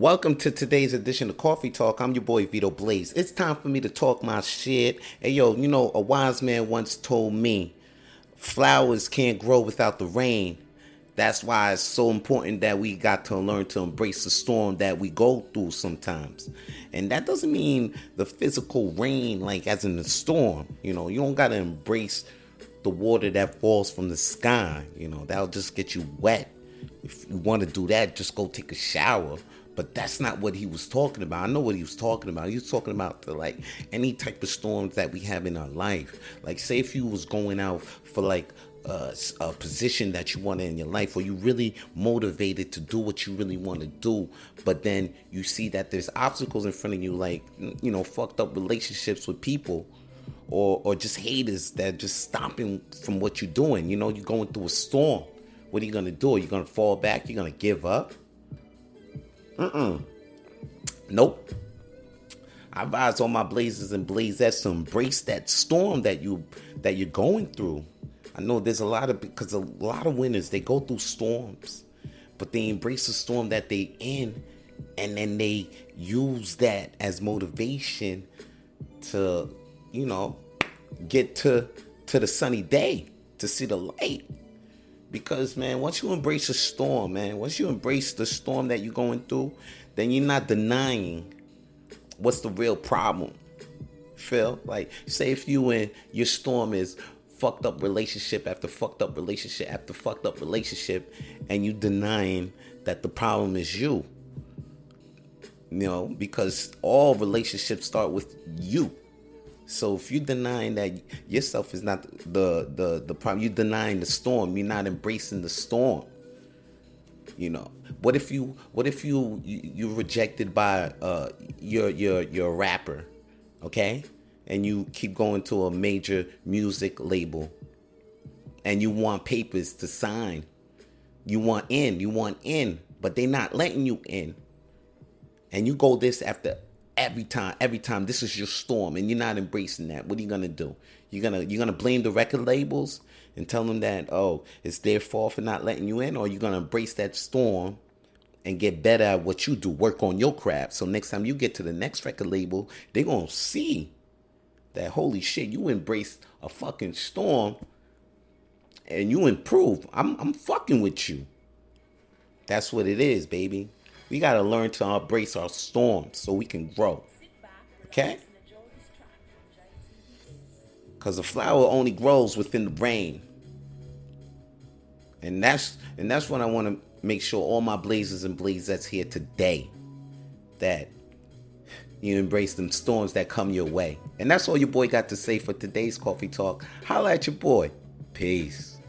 Welcome to today's edition of Coffee Tawlk. I'm your boy Vito Blaze. It's time for me to talk my shit. Hey yo, you know, a wise man once told me flowers can't grow without the rain. That's why it's so important that we got to learn to embrace the storm that we go through sometimes. And that doesn't mean the physical rain, like as in the storm. You know, you don't got to embrace the water that falls from the sky. You know, that'll just get you wet. If you want to do that, just go take a shower. But that's not what he was talking about. I know what he was talking about. He was talking about the like any type of storms that we have in our life. Like say if you was going out for like uh, a position that you wanted in your life, or you really motivated to do what you really want to do, but then you see that there's obstacles in front of you, like you know, fucked up relationships with people, or or just haters that just stopping from what you're doing. You know, you're going through a storm. What are you gonna do? Are you gonna fall back? You're gonna give up? Mm-mm. Nope. I advise all my blazers and blazettes to embrace that storm that you that you're going through. I know there's a lot of because a lot of winners they go through storms, but they embrace the storm that they in, and then they use that as motivation to, you know, get to to the sunny day to see the light. Because man, once you embrace a storm, man, once you embrace the storm that you're going through, then you're not denying what's the real problem. Phil, like say if you and your storm is fucked up relationship after fucked up relationship after fucked up relationship, and you denying that the problem is you. You know, because all relationships start with you. So if you're denying that yourself is not the the the problem, you're denying the storm. You're not embracing the storm. You know, what if you what if you, you you're rejected by uh your your your rapper, okay, and you keep going to a major music label, and you want papers to sign, you want in, you want in, but they're not letting you in, and you go this after every time every time this is your storm and you're not embracing that. What are you gonna do? You're gonna you're gonna blame the record labels and tell them that oh it's their fault for not letting you in or you're gonna embrace that storm and get better at what you do? Work on your craft. So next time you get to the next record label they're gonna see that holy shit you embraced a fucking storm and you improve i'm, I'm fucking with you. That's what it is baby we got to learn to embrace our storms so we can grow. Okay? Because the flower only grows within the rain. And that's and that's what I want to make sure all my blazers and blazettes here today that you embrace them storms that come your way. And that's all your boy got to say for today's coffee talk. Holla at your boy. Peace.